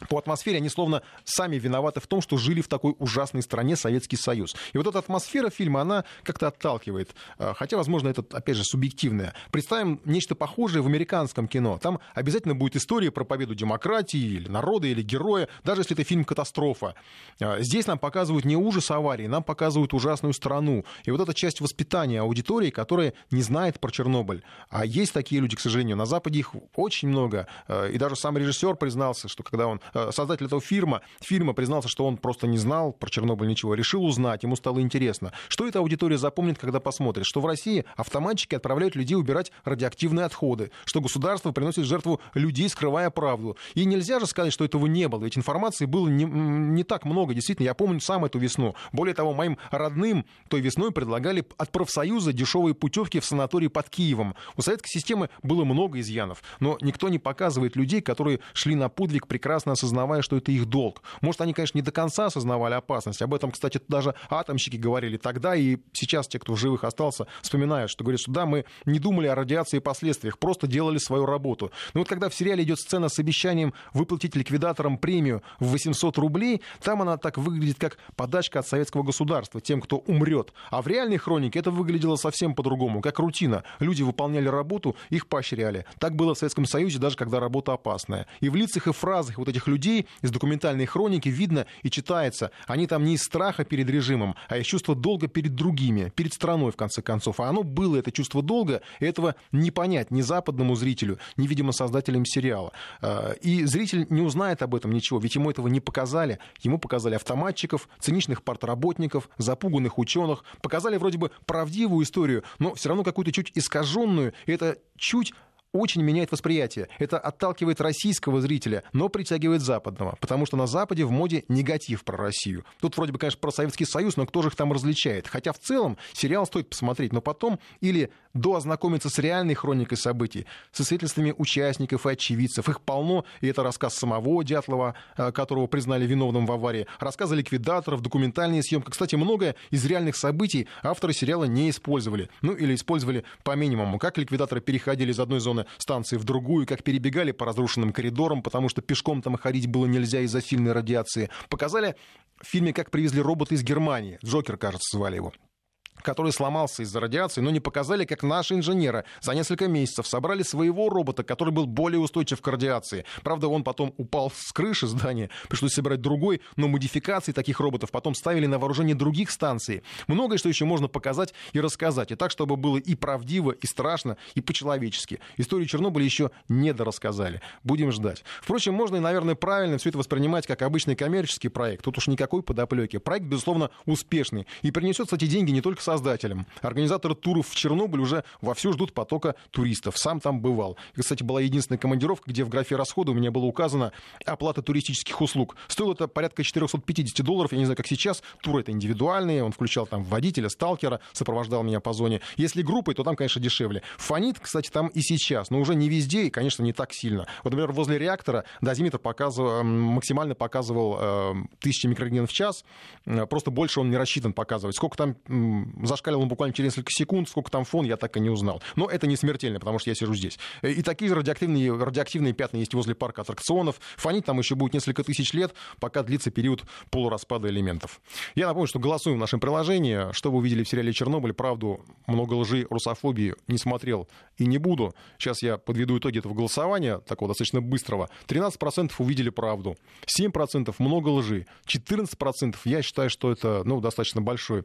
по атмосфере они словно сами виноваты в том, что жили в такой ужасной стране Советский Союз. И вот эта атмосфера фильма, она как-то отталкивает. А, хотя, возможно, это, опять же, субъективное. Представим нечто похожее в американском кино. Там обязательно будет история про победу демократии или народа, или героя, даже если это фильм «Катастрофа». А, здесь нам показывают не ужас аварии, нам показывают ужасную страну. И вот эта часть воспитания аудитории, которая не знает про Чернобыль. А есть такие люди, к сожалению. На Западе их очень много. А, и даже сам режиссер признался, что когда он Э, создатель этого фильма, фильма признался, что он просто не знал про Чернобыль ничего, решил узнать, ему стало интересно. Что эта аудитория запомнит, когда посмотрит? Что в России автоматчики отправляют людей убирать радиоактивные отходы, что государство приносит жертву людей, скрывая правду. И нельзя же сказать, что этого не было, ведь информации было не, не так много, действительно, я помню сам эту весну. Более того, моим родным той весной предлагали от профсоюза дешевые путевки в санаторий под Киевом. У советской системы было много изъянов, но никто не показывает людей, которые шли на подвиг прекрасно осознавая, что это их долг. Может, они, конечно, не до конца осознавали опасность. Об этом, кстати, даже атомщики говорили тогда, и сейчас те, кто в живых остался, вспоминают, что говорят, что да, мы не думали о радиации и последствиях, просто делали свою работу. Но вот когда в сериале идет сцена с обещанием выплатить ликвидаторам премию в 800 рублей, там она так выглядит, как подачка от советского государства тем, кто умрет. А в реальной хронике это выглядело совсем по-другому, как рутина. Люди выполняли работу, их поощряли. Так было в Советском Союзе, даже когда работа опасная. И в лицах и фразах вот этих людей людей из документальной хроники видно и читается. Они там не из страха перед режимом, а из чувства долга перед другими, перед страной, в конце концов. А оно было, это чувство долга, и этого не понять ни западному зрителю, ни, видимо, создателям сериала. А, и зритель не узнает об этом ничего, ведь ему этого не показали. Ему показали автоматчиков, циничных партработников, запуганных ученых, показали вроде бы правдивую историю, но все равно какую-то чуть искаженную, и это чуть очень меняет восприятие. Это отталкивает российского зрителя, но притягивает западного. Потому что на Западе в моде негатив про Россию. Тут вроде бы, конечно, про Советский Союз, но кто же их там различает? Хотя в целом сериал стоит посмотреть, но потом или до ознакомиться с реальной хроникой событий, со свидетельствами участников и очевидцев. Их полно, и это рассказ самого Дятлова, э, которого признали виновным в аварии, рассказы ликвидаторов, документальные съемки. Кстати, многое из реальных событий авторы сериала не использовали. Ну, или использовали по минимуму. Как ликвидаторы переходили из одной зоны станции в другую, как перебегали по разрушенным коридорам, потому что пешком там ходить было нельзя из-за сильной радиации. Показали в фильме, как привезли робота из Германии. Джокер, кажется, звали его который сломался из-за радиации, но не показали, как наши инженеры за несколько месяцев собрали своего робота, который был более устойчив к радиации. Правда, он потом упал с крыши здания, пришлось собирать другой, но модификации таких роботов потом ставили на вооружение других станций. Многое, что еще можно показать и рассказать, и так, чтобы было и правдиво, и страшно, и по-человечески. Историю Чернобыля еще не дорассказали. Будем ждать. Впрочем, можно и, наверное, правильно все это воспринимать как обычный коммерческий проект. Тут уж никакой подоплеки. Проект, безусловно, успешный. И принесет, кстати, деньги не только создателям. Организаторы туров в Чернобыль уже вовсю ждут потока туристов. Сам там бывал. И, кстати, была единственная командировка, где в графе расхода у меня было указано оплата туристических услуг. Стоило это порядка 450 долларов. Я не знаю, как сейчас. Тур это индивидуальные. Он включал там водителя, сталкера, сопровождал меня по зоне. Если группой, то там, конечно, дешевле. Фонит, кстати, там и сейчас. Но уже не везде и, конечно, не так сильно. Вот, например, возле реактора дозиметр показывал, максимально показывал э, 1000 микрогенов в час. Э, просто больше он не рассчитан показывать. Сколько там зашкаливал он буквально через несколько секунд, сколько там фон, я так и не узнал. Но это не смертельно, потому что я сижу здесь. Э, и такие же радиоактивные, радиоактивные пятна есть возле парка аттракционов. Фонить там еще будет несколько тысяч лет, пока длится период полураспада элементов. Я напомню, что голосуем в нашем приложении. Что вы увидели в сериале «Чернобыль», правду, много лжи, русофобии не смотрел и не буду. Сейчас я подведу итоги этого голосования, такого достаточно быстрого. 13% увидели правду, 7% много лжи, 14% я считаю, что это ну, достаточно большой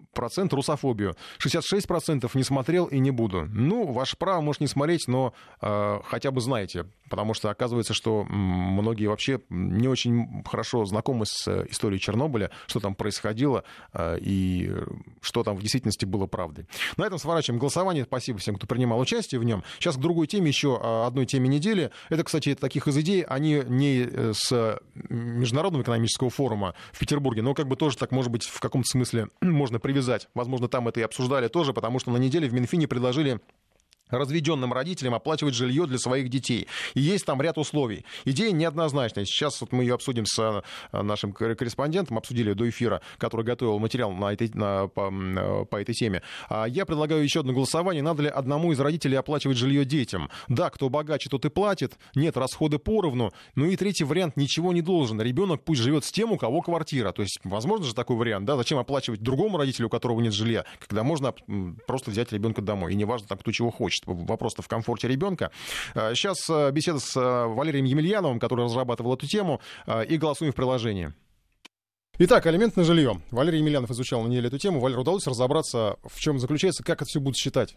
процент русофобию. 66% не смотрел и не буду. Ну, ваше право, может, не смотреть, но э, хотя бы знаете. Потому что оказывается, что многие вообще не очень хорошо знакомы с э, историей Чернобыля, что там происходило э, и что там в действительности было правдой. На этом сворачиваем голосование. Спасибо всем, кто принимал участие в нем. Сейчас к другой теме, еще э, одной теме недели. Это, кстати, таких из идей, они не с Международного экономического форума в Петербурге, но как бы тоже так, может быть, в каком-то смысле <clears throat> можно привязать привязать. Возможно, там это и обсуждали тоже, потому что на неделе в Минфине предложили разведенным родителям оплачивать жилье для своих детей. И есть там ряд условий. Идея неоднозначная. Сейчас вот мы ее обсудим с э, нашим корреспондентом, обсудили до эфира, который готовил материал на этой, на, по, э, по этой теме. А я предлагаю еще одно голосование. Надо ли одному из родителей оплачивать жилье детям? Да, кто богаче, тот и платит. Нет, расходы поровну. Ну и третий вариант, ничего не должен. Ребенок пусть живет с тем, у кого квартира. То есть, возможно же такой вариант, да? Зачем оплачивать другому родителю, у которого нет жилья, когда можно просто взять ребенка домой. И неважно, там, кто чего хочет значит, вопрос-то в комфорте ребенка. Сейчас э, э, беседа с э, Валерием Емельяновым, который разрабатывал эту тему, и голосуем в приложении. Итак, алиментное жилье. Валерий Емельянов изучал на неделе эту тему. Валерий, удалось разобраться, в чем заключается, как это все будут считать?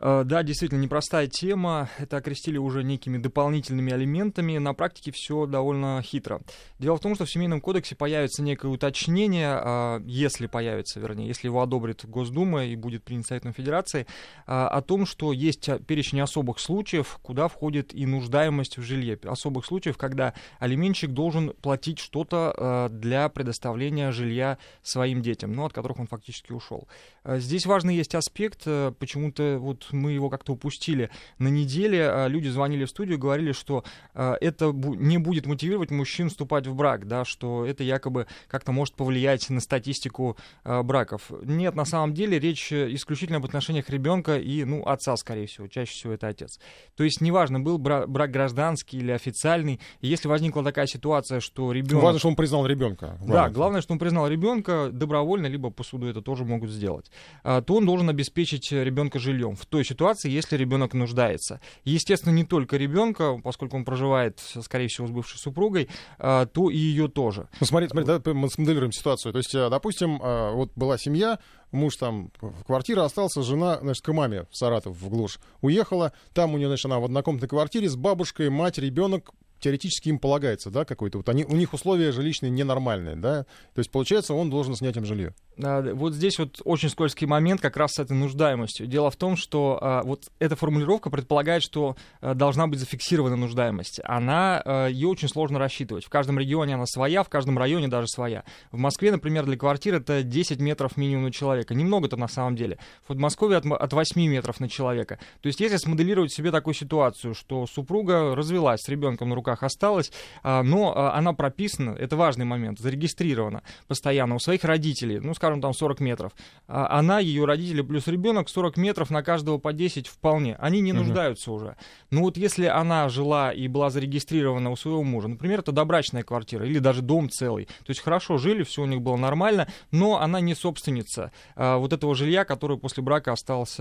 Э, да, действительно, непростая тема. Это окрестили уже некими дополнительными элементами. На практике все довольно хитро. Дело в том, что в Семейном кодексе появится некое уточнение, а, если появится, вернее, если его одобрит Госдума и будет принят Советом Федерации, а, о том, что есть перечень особых случаев, куда входит и нуждаемость в жилье. Особых случаев, когда алименщик должен платить что-то а, для предоставления жилья своим детям, ну, от которых он фактически ушел. Здесь важный есть аспект, э, почему-то вот мы его как-то упустили. На неделе а, люди звонили в студию и говорили, что а, это не будет мотивировать мужчин вступать в брак, да, что это якобы как-то может повлиять на статистику а, браков. Нет, на самом деле речь исключительно об отношениях ребенка и, ну, отца, скорее всего, чаще всего это отец. То есть неважно, был брак гражданский или официальный, если возникла такая ситуация, что ребенок... Главное, что он признал ребенка. Да, главное, что он признал ребенка добровольно, либо по суду это тоже могут сделать, то он должен обеспечить ребенка жильем в той ситуации, если ребенок нуждается. Естественно, не только ребенка, поскольку он проживает, скорее всего, с бывшей супругой, а, то и ее тоже. Ну, смотри, смотри, давай мы смоделируем ситуацию. То есть, э, допустим, э, вот была семья, муж там в квартире остался, жена, значит, к маме в Саратов, в глушь, уехала, там у нее, значит, она в однокомнатной квартире с бабушкой, мать, ребенок, теоретически им полагается, да, какой-то, вот они, у них условия жилищные ненормальные, да, то есть, получается, он должен снять им жилье. Вот здесь вот очень скользкий момент как раз с этой нуждаемостью. Дело в том, что а, вот эта формулировка предполагает, что а, должна быть зафиксирована нуждаемость. Она, а, ее очень сложно рассчитывать. В каждом регионе она своя, в каждом районе даже своя. В Москве, например, для квартиры это 10 метров минимум на человека. Немного-то на самом деле. В Подмосковье от, от 8 метров на человека. То есть если смоделировать себе такую ситуацию, что супруга развелась, с ребенком на руках осталась, а, но а, она прописана, это важный момент, зарегистрирована постоянно у своих родителей, ну, скажем, там 40 метров. А она, ее родители плюс ребенок, 40 метров на каждого по 10 вполне. Они не нуждаются уже. Но вот если она жила и была зарегистрирована у своего мужа, например, это добрачная квартира или даже дом целый, то есть хорошо жили, все у них было нормально, но она не собственница вот этого жилья, которое после брака осталось,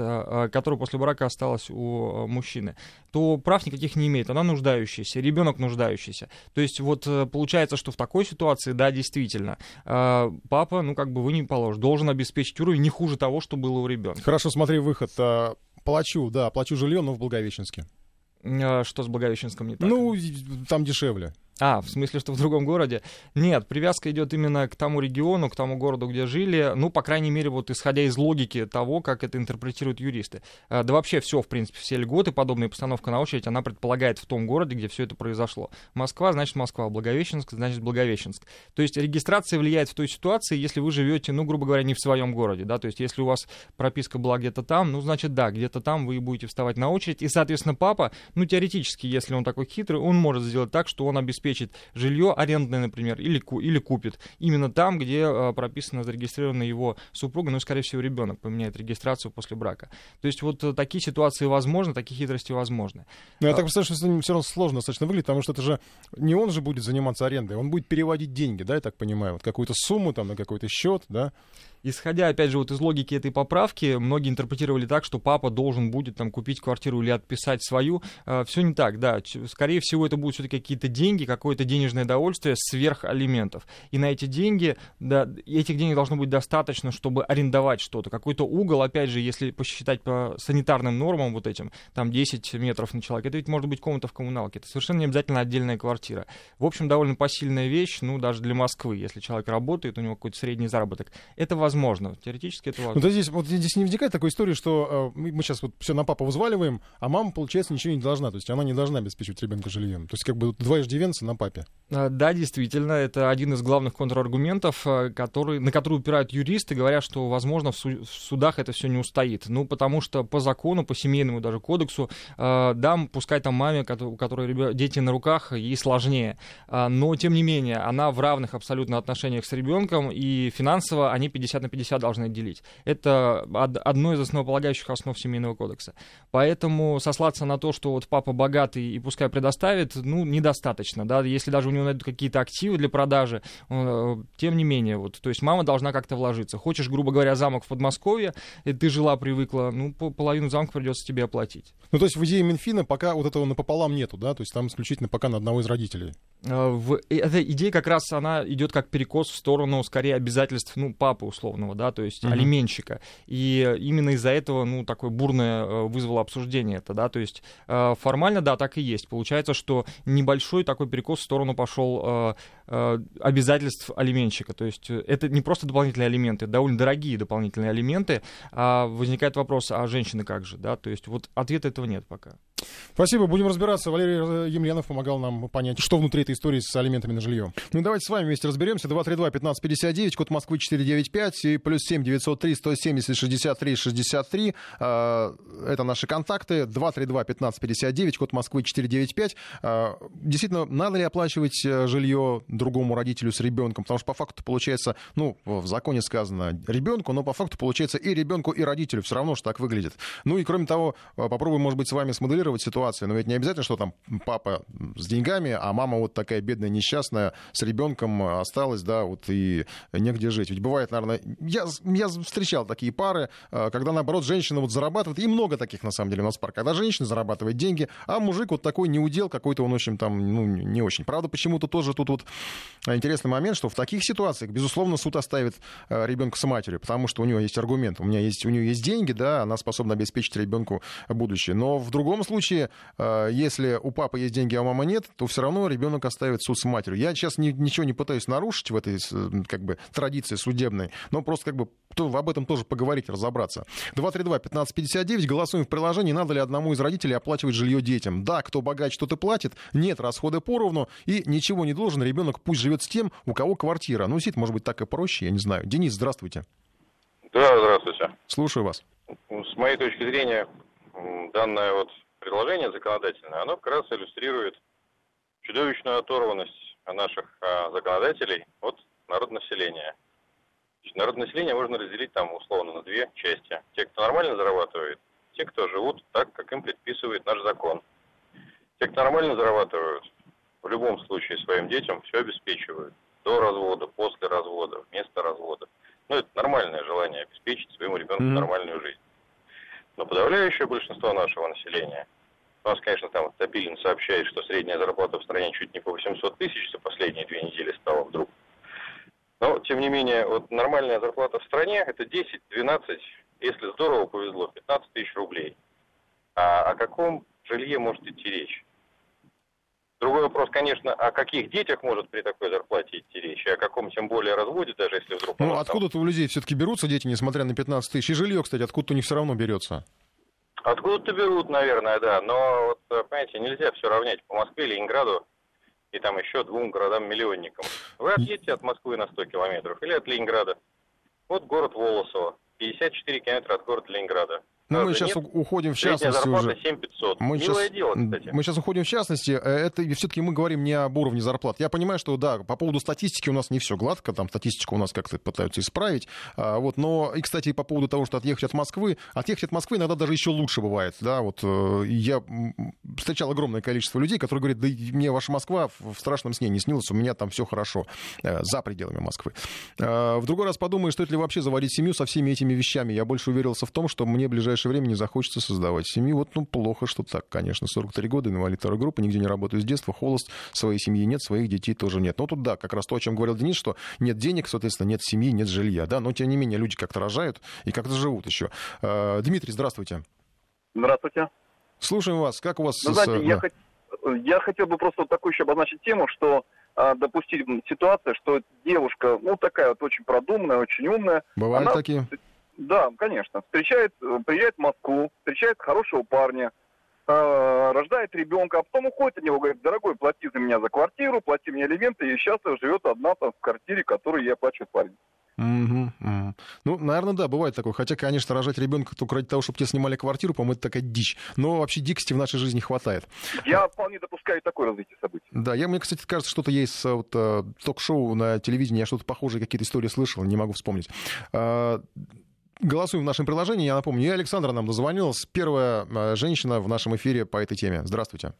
которое после брака осталось у мужчины, то прав никаких не имеет. Она нуждающаяся, ребенок нуждающийся. То есть вот э, получается, что в такой ситуации, да, действительно, а, папа, ну как бы вы не положите должен обеспечить уровень не хуже того, что было у ребенка. Хорошо, смотри, выход. А, плачу, да, плачу жилье, но в Благовещенске. А, что с Благовещенском не так? Ну, там дешевле. А, в смысле, что в другом городе? Нет, привязка идет именно к тому региону, к тому городу, где жили. Ну, по крайней мере, вот исходя из логики того, как это интерпретируют юристы. А, да вообще все, в принципе, все льготы, подобная постановка на очередь, она предполагает в том городе, где все это произошло. Москва, значит Москва, Благовещенск, значит Благовещенск. То есть регистрация влияет в той ситуации, если вы живете, ну, грубо говоря, не в своем городе, да, то есть если у вас прописка была где-то там, ну, значит, да, где-то там вы будете вставать на очередь, и, соответственно, папа, ну, теоретически, если он такой хитрый, он может сделать так, что он обеспечит жилье арендное, например, или, или купит именно там, где э, прописано, зарегистрирована его супруга, ну, скорее всего, ребенок поменяет регистрацию после брака. То есть вот э, такие ситуации возможны, такие хитрости возможны. Но я так представляю, что с все равно сложно достаточно выглядит, потому что это же не он же будет заниматься арендой, он будет переводить деньги, да, я так понимаю, вот какую-то сумму там на какой-то счет, да? Исходя, опять же, вот из логики этой поправки, многие интерпретировали так, что папа должен будет там купить квартиру или отписать свою. Э, все не так, да. Скорее всего, это будут все-таки какие-то деньги, какое-то денежное удовольствие сверх алиментов. И на эти деньги, да, этих денег должно быть достаточно, чтобы арендовать что-то. Какой-то угол, опять же, если посчитать по санитарным нормам вот этим, там 10 метров на человека, это ведь может быть комната в коммуналке. Это совершенно не обязательно отдельная квартира. В общем, довольно посильная вещь, ну, даже для Москвы, если человек работает, у него какой-то средний заработок. Это. Теоретически это возможно. Ну, здесь, вот здесь не возникает такой истории, что э, мы сейчас вот все на папу взваливаем, а мама, получается, ничего не должна. То есть она не должна обеспечивать ребенка жильем. То есть как бы два иждивенца на папе. А, да, действительно, это один из главных контраргументов, э, который, на который упирают юристы, говоря, что, возможно, в, су- в судах это все не устоит. Ну, потому что по закону, по семейному даже кодексу, э, да, пускай там маме, у которой дети на руках, ей сложнее. Э, но, тем не менее, она в равных абсолютно отношениях с ребенком, и финансово они 50 на 50 должны делить. Это одно из основополагающих основ семейного кодекса. Поэтому сослаться на то, что вот папа богатый и пускай предоставит, ну, недостаточно, да, если даже у него найдут какие-то активы для продажи, э, тем не менее, вот, то есть мама должна как-то вложиться. Хочешь, грубо говоря, замок в Подмосковье, и ты жила, привыкла, ну, половину замка придется тебе оплатить. Ну, то есть в идее Минфина пока вот этого напополам нету, да, то есть там исключительно пока на одного из родителей. Э, в, эта идея как раз, она идет как перекос в сторону, скорее, обязательств, ну, папы условного, да, то есть mm-hmm. алименщика. И именно из-за этого, ну, такое бурное э, вызвало обсуждение это, да, то есть э, формально, да, так и есть. Получается, что небольшой такой перекос в сторону пошел обязательств алименщика. То есть это не просто дополнительные алименты, довольно дорогие дополнительные алименты. А возникает вопрос, а женщины как же, да, то есть вот ответа этого нет пока. Спасибо, будем разбираться. Валерий Емельянов помогал нам понять, что внутри этой истории с алиментами на жилье. Ну давайте с вами вместе разберемся. 232-1559, код Москвы 495 и плюс 7 903 170 63 63. Это наши контакты. 232-1559, код Москвы 495. А, действительно, надо ли оплачивать э, жилье другому родителю с ребенком? Потому что по факту получается, ну, в законе сказано ребенку, но по факту получается и ребенку, и родителю. Все равно, что так выглядит. Ну и кроме того, попробуем, может быть, с вами смоделировать ситуацию. Но ведь не обязательно, что там папа с деньгами, а мама вот такая бедная, несчастная, с ребенком осталась, да, вот и негде жить. Ведь бывает, наверное, я, я встречал такие пары, э, когда, наоборот, женщина вот зарабатывает, и много таких, на самом деле, у нас пар, когда женщина зарабатывает деньги, а мужик вот такой неудел какой-то, он, в общем, там, ну, не очень. Правда, почему-то тоже тут вот интересный момент, что в таких ситуациях, безусловно, суд оставит э, ребенка с матерью, потому что у него есть аргумент, у меня есть, у нее есть деньги, да, она способна обеспечить ребенку будущее. Но в другом случае, э, если у папы есть деньги, а у мамы нет, то все равно ребенок оставит суд с матерью. Я сейчас ни, ничего не пытаюсь нарушить в этой как бы традиции судебной, но просто как бы то, об этом тоже поговорить, разобраться. 232-1559, голосуем в приложении, надо ли одному из родителей оплачивать жилье детям. Да, кто богаче, тот и платит, нет, расходы поровну, и ничего не должен, ребенок пусть живет с тем, у кого квартира. Ну, сидит, может быть, так и проще, я не знаю. Денис, здравствуйте. Да, здравствуйте. Слушаю вас. С моей точки зрения, данное вот предложение законодательное, оно как раз иллюстрирует чудовищную оторванность наших а, законодателей от народонаселения. Народонаселение можно разделить там условно на две части. Те, кто нормально зарабатывает, те, кто живут так, как им предписывает наш закон. Те, кто нормально зарабатывают, в любом случае своим детям все обеспечивают. До развода, после развода, вместо развода. Ну, это нормальное желание обеспечить своему ребенку mm-hmm. нормальную жизнь. Но подавляющее большинство нашего населения, нас, конечно, там Топилин сообщает, что средняя зарплата в стране чуть не по 800 тысяч за последние две недели стала вдруг. Но, тем не менее, вот нормальная зарплата в стране это 10-12, если здорово повезло, 15 тысяч рублей. А о каком жилье может идти речь? Другой вопрос, конечно, о каких детях может при такой зарплате идти речь, и о каком тем более разводе, даже если вдруг... Ну, откуда-то у людей все-таки берутся дети, несмотря на 15 тысяч. И жилье, кстати, откуда-то у них все равно берется. Откуда-то берут, наверное, да. Но, вот, э, понимаете, нельзя все равнять по Москве, Ленинграду и там еще двум городам-миллионникам. Вы отъедете от Москвы на 100 километров или от Ленинграда. Вот город Волосово, 54 километра от города Ленинграда. Ну, мы сейчас нет. уходим в частности уже. 7500. Мы Милое сейчас, дело, кстати. Мы сейчас уходим в частности. Э, это все-таки мы говорим не об уровне зарплат. Я понимаю, что да, по поводу статистики у нас не все гладко, там статистику у нас как-то пытаются исправить. А, вот, но и, кстати, по поводу того, что отъехать от Москвы, отъехать от Москвы иногда даже еще лучше бывает. Да, вот э, я встречал огромное количество людей, которые говорят, да мне ваша Москва в страшном сне не снилась, у меня там все хорошо э, за пределами Москвы. В другой раз подумаю, стоит ли вообще заводить семью со всеми этими вещами. Я больше уверился в том, что мне в ближайшее время не захочется создавать семью. Вот, ну, плохо, что так, конечно. 43 года, инвалид второй группы, нигде не работаю с детства, холост, своей семьи нет, своих детей тоже нет. Но тут, да, как раз то, о чем говорил Денис, что нет денег, соответственно, нет семьи, нет жилья, да, но, тем не менее, люди как-то рожают и как-то живут еще. А, Дмитрий, здравствуйте. Здравствуйте. Слушаем вас. Как у вас... Ну, знаете, с... я, хот... я хотел бы просто вот такую еще обозначить тему, что а, допустить ситуация, что девушка, ну, такая вот очень продуманная, очень умная. Бывают она... такие? Да, конечно. Встречает, э, приезжает в Москву, встречает хорошего парня, э, рождает ребенка, а потом уходит от него, говорит, дорогой, плати за меня за квартиру, плати мне элементы, и счастливо живет одна там в квартире, которую я плачу парень. Угу, угу. Ну, наверное, да, бывает такое. Хотя, конечно, рожать ребенка только ради того, чтобы тебе снимали квартиру, по-моему, это такая дичь. Но вообще дикости в нашей жизни хватает. Я вполне допускаю такое развитие событий. Да, я, мне, кстати, кажется, что-то есть вот, э, ток-шоу на телевидении, я что-то похожее, какие-то истории слышал, не могу вспомнить. Голосуем в нашем приложении. Я напомню, я Александра нам дозвонилась. Первая э, женщина в нашем эфире по этой теме. Здравствуйте.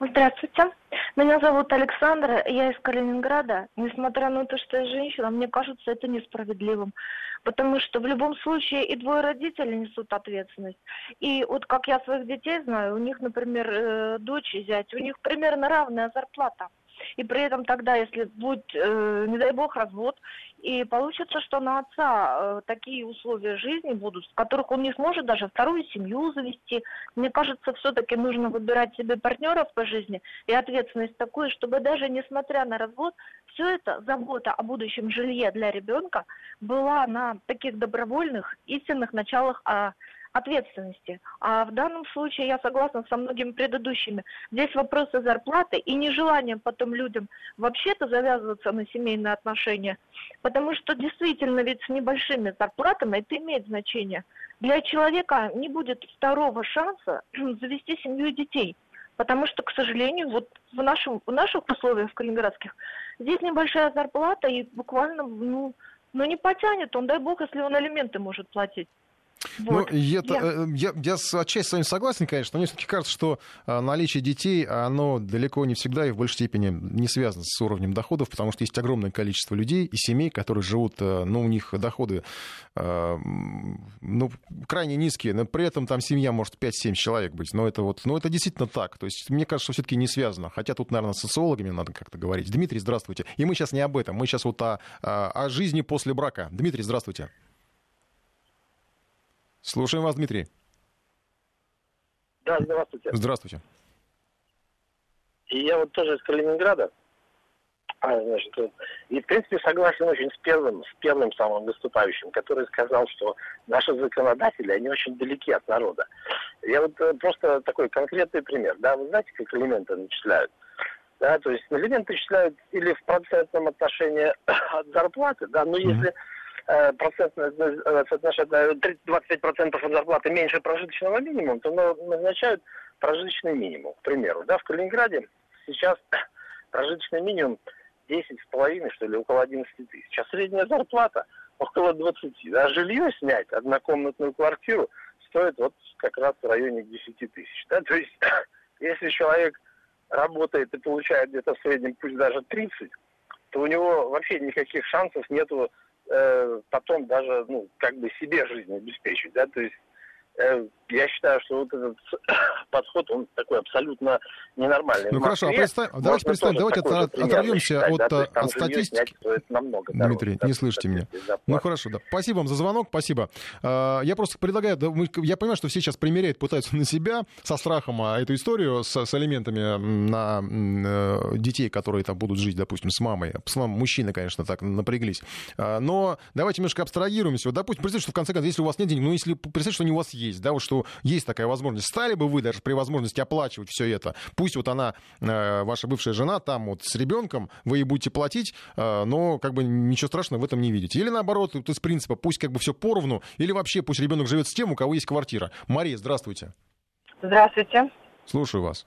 Здравствуйте. Меня зовут Александра, я из Калининграда. Несмотря на то, что я женщина, мне кажется это несправедливым. Потому что в любом случае и двое родителей несут ответственность. И вот как я своих детей знаю, у них, например, э, дочь и зять, у них примерно равная зарплата. И при этом тогда, если будет, э, не дай бог, развод, и получится, что на отца э, такие условия жизни будут, в которых он не сможет даже вторую семью завести. Мне кажется, все-таки нужно выбирать себе партнеров по жизни и ответственность такую, чтобы даже несмотря на развод, все это забота о будущем жилье для ребенка была на таких добровольных истинных началах о ответственности. А в данном случае я согласна со многими предыдущими. Здесь вопросы зарплаты и нежеланием потом людям вообще-то завязываться на семейные отношения. Потому что действительно ведь с небольшими зарплатами это имеет значение. Для человека не будет второго шанса <clears throat> завести семью и детей. Потому что, к сожалению, вот в, нашем, в наших условиях, в калининградских, здесь небольшая зарплата и буквально, ну, ну не потянет он, дай бог, если он алименты может платить. Вот. Ну, я, я... Э, я, я отчасти с вами согласен, конечно, но мне все-таки кажется, что а, наличие детей, оно далеко не всегда и в большей степени не связано с уровнем доходов, потому что есть огромное количество людей и семей, которые живут, э, ну, у них доходы а, ну, крайне низкие, но при этом там семья может 5-7 человек быть, но это вот, ну, это действительно так, то есть мне кажется, что все-таки не связано, хотя тут, наверное, с социологами надо как-то говорить. Дмитрий, здравствуйте. И мы сейчас не об этом, мы сейчас вот о, о жизни после брака. Дмитрий, здравствуйте. Слушаем вас, Дмитрий. Да, здравствуйте. Здравствуйте. И я вот тоже из Калининграда. А, значит, и, в принципе, согласен очень с первым, с первым самым выступающим, который сказал, что наши законодатели, они очень далеки от народа. Я вот э, просто такой конкретный пример. Да, вы знаете, как элементы начисляют? Да, то есть элементы начисляют или в процентном отношении <coughs> от зарплаты, да, но если Э, процентное соотношение 25% от зарплаты меньше прожиточного минимума, то назначают прожиточный минимум. К примеру, да, в Калининграде сейчас <coughs> прожиточный минимум 10 с половиной, что ли, около 11 тысяч. А средняя зарплата около 20. Да, жилье снять, однокомнатную квартиру, стоит вот как раз в районе 10 тысяч. Да? То есть, <coughs> если человек работает и получает где-то в среднем, пусть даже 30, то у него вообще никаких шансов нету э, потом даже, ну, как бы себе жизнь обеспечить, да, то есть я считаю, что вот этот <coughs> подход, он такой абсолютно ненормальный. Ну хорошо, а представь, давайте представим, давайте от, оторвемся от, да, от статистики. Намного Дмитрий, не слышите меня. Ну хорошо, да. Спасибо вам за звонок, спасибо. А, я просто предлагаю, да, мы, я понимаю, что все сейчас примеряют, пытаются <laughs> на себя со страхом а, эту историю с, с элементами на э, детей, которые там будут жить, допустим, с мамой. С мамой мужчины, конечно, так напряглись. Но давайте немножко абстрагируемся. Вот, допустим, представьте, что в конце концов, если у вас нет денег, ну если представьте, что они у вас есть, да, вот что есть такая возможность, стали бы вы даже при возможности оплачивать все это? Пусть вот она, э, ваша бывшая жена, там вот с ребенком, вы ей будете платить, э, но как бы ничего страшного в этом не видите. Или наоборот, вот из принципа, пусть как бы все поровну, или вообще пусть ребенок живет с тем, у кого есть квартира. Мария, здравствуйте. Здравствуйте. Слушаю вас.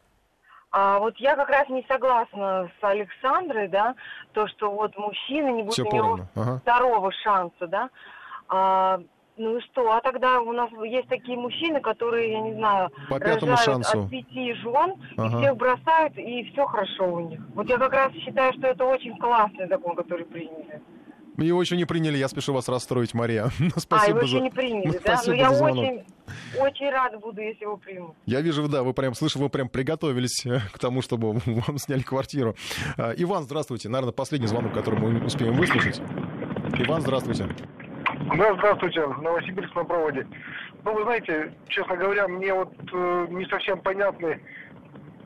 А вот я как раз не согласна с Александрой, да, то, что вот мужчина не будет Все у него ага. второго шанса, да. А, ну и что? А тогда у нас есть такие мужчины, которые, я не знаю, По пятому шансу. от пяти жен, Ага. и всех бросают, и все хорошо у них. Вот я как раз считаю, что это очень классный закон, который приняли. Его еще не приняли, я спешу вас расстроить, Мария. <laughs> Ну, а, Спасибо его еще за... не приняли, Ну, да? Но спасибо я за звонок. очень, очень рада буду, если его примут. Я вижу, да, вы прям, слышу, вы прям приготовились э, к тому, чтобы <laughs> вам сняли квартиру. А, Иван, здравствуйте. Наверное, последний звонок, который мы успеем выслушать. Иван, здравствуйте. Да, здравствуйте, Новосибирск на проводе. Ну, вы знаете, честно говоря, мне вот э, не совсем понятны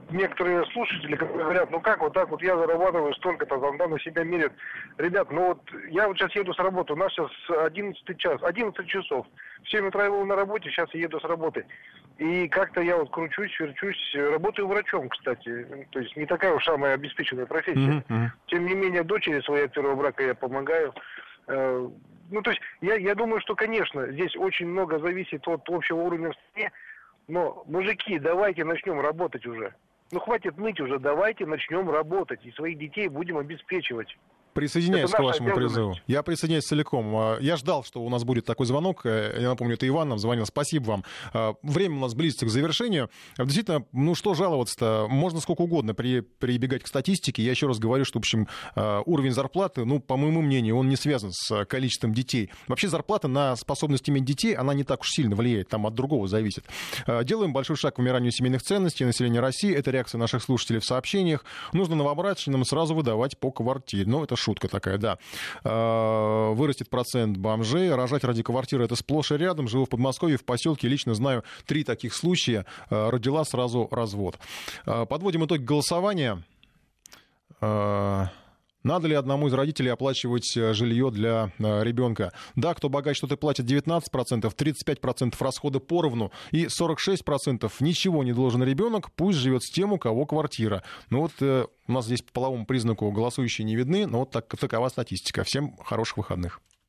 некоторые слушатели, которые говорят, ну как вот так вот я зарабатываю столько-то, там, да, на себя мерят. Ребят, ну вот я вот сейчас еду с работы, у нас сейчас 11 час, 11 часов. В 7 утра я был на работе, сейчас я еду с работы. И как-то я вот кручусь, верчусь, работаю врачом, кстати. То есть не такая уж самая обеспеченная профессия. Мгм. Тем не менее, дочери своей от первого брака я помогаю. Э, Ну, то есть, я, я думаю, что, конечно, здесь очень много зависит от общего уровня в стране, но, мужики, давайте начнем работать уже. Ну, хватит ныть уже, давайте начнем работать, и своих детей будем обеспечивать. Присоединяюсь к вашему призыву. Я присоединяюсь целиком. А, Я ждал, что у нас будет такой звонок. Э, Я напомню, это Иван нам звонил. Спасибо вам. А, Время у нас близится к завершению. А, Действительно, ну что жаловаться-то? Можно сколько угодно при, прибегать к статистике. Я еще раз говорю, что, в общем, уровень зарплаты, ну, по моему мнению, он не связан с количеством детей. Вообще зарплата на способность иметь детей, она не так уж сильно влияет, там от другого зависит. Делаем большой шаг к вымиранию семейных ценностей населения России. Это реакция наших слушателей в сообщениях. Нужно новобрачным сразу выдавать по квартире. Ну, это шутка такая, да. А, Вырастет процент бомжей. Рожать ради квартиры это сплошь и рядом. Живу в Подмосковье, в поселке. Лично знаю три таких случая. А, Родила сразу развод. А, Подводим итог голосования. Надо ли одному из родителей оплачивать э, жилье для э, ребенка? Да, кто богаче, тот и платит 19%, 35% расходы поровну и 46% ничего не должен ребенок, пусть живет с тем, у кого квартира. Ну вот э, у нас здесь по половому признаку голосующие не видны, но вот так, такова статистика. Всем хороших выходных.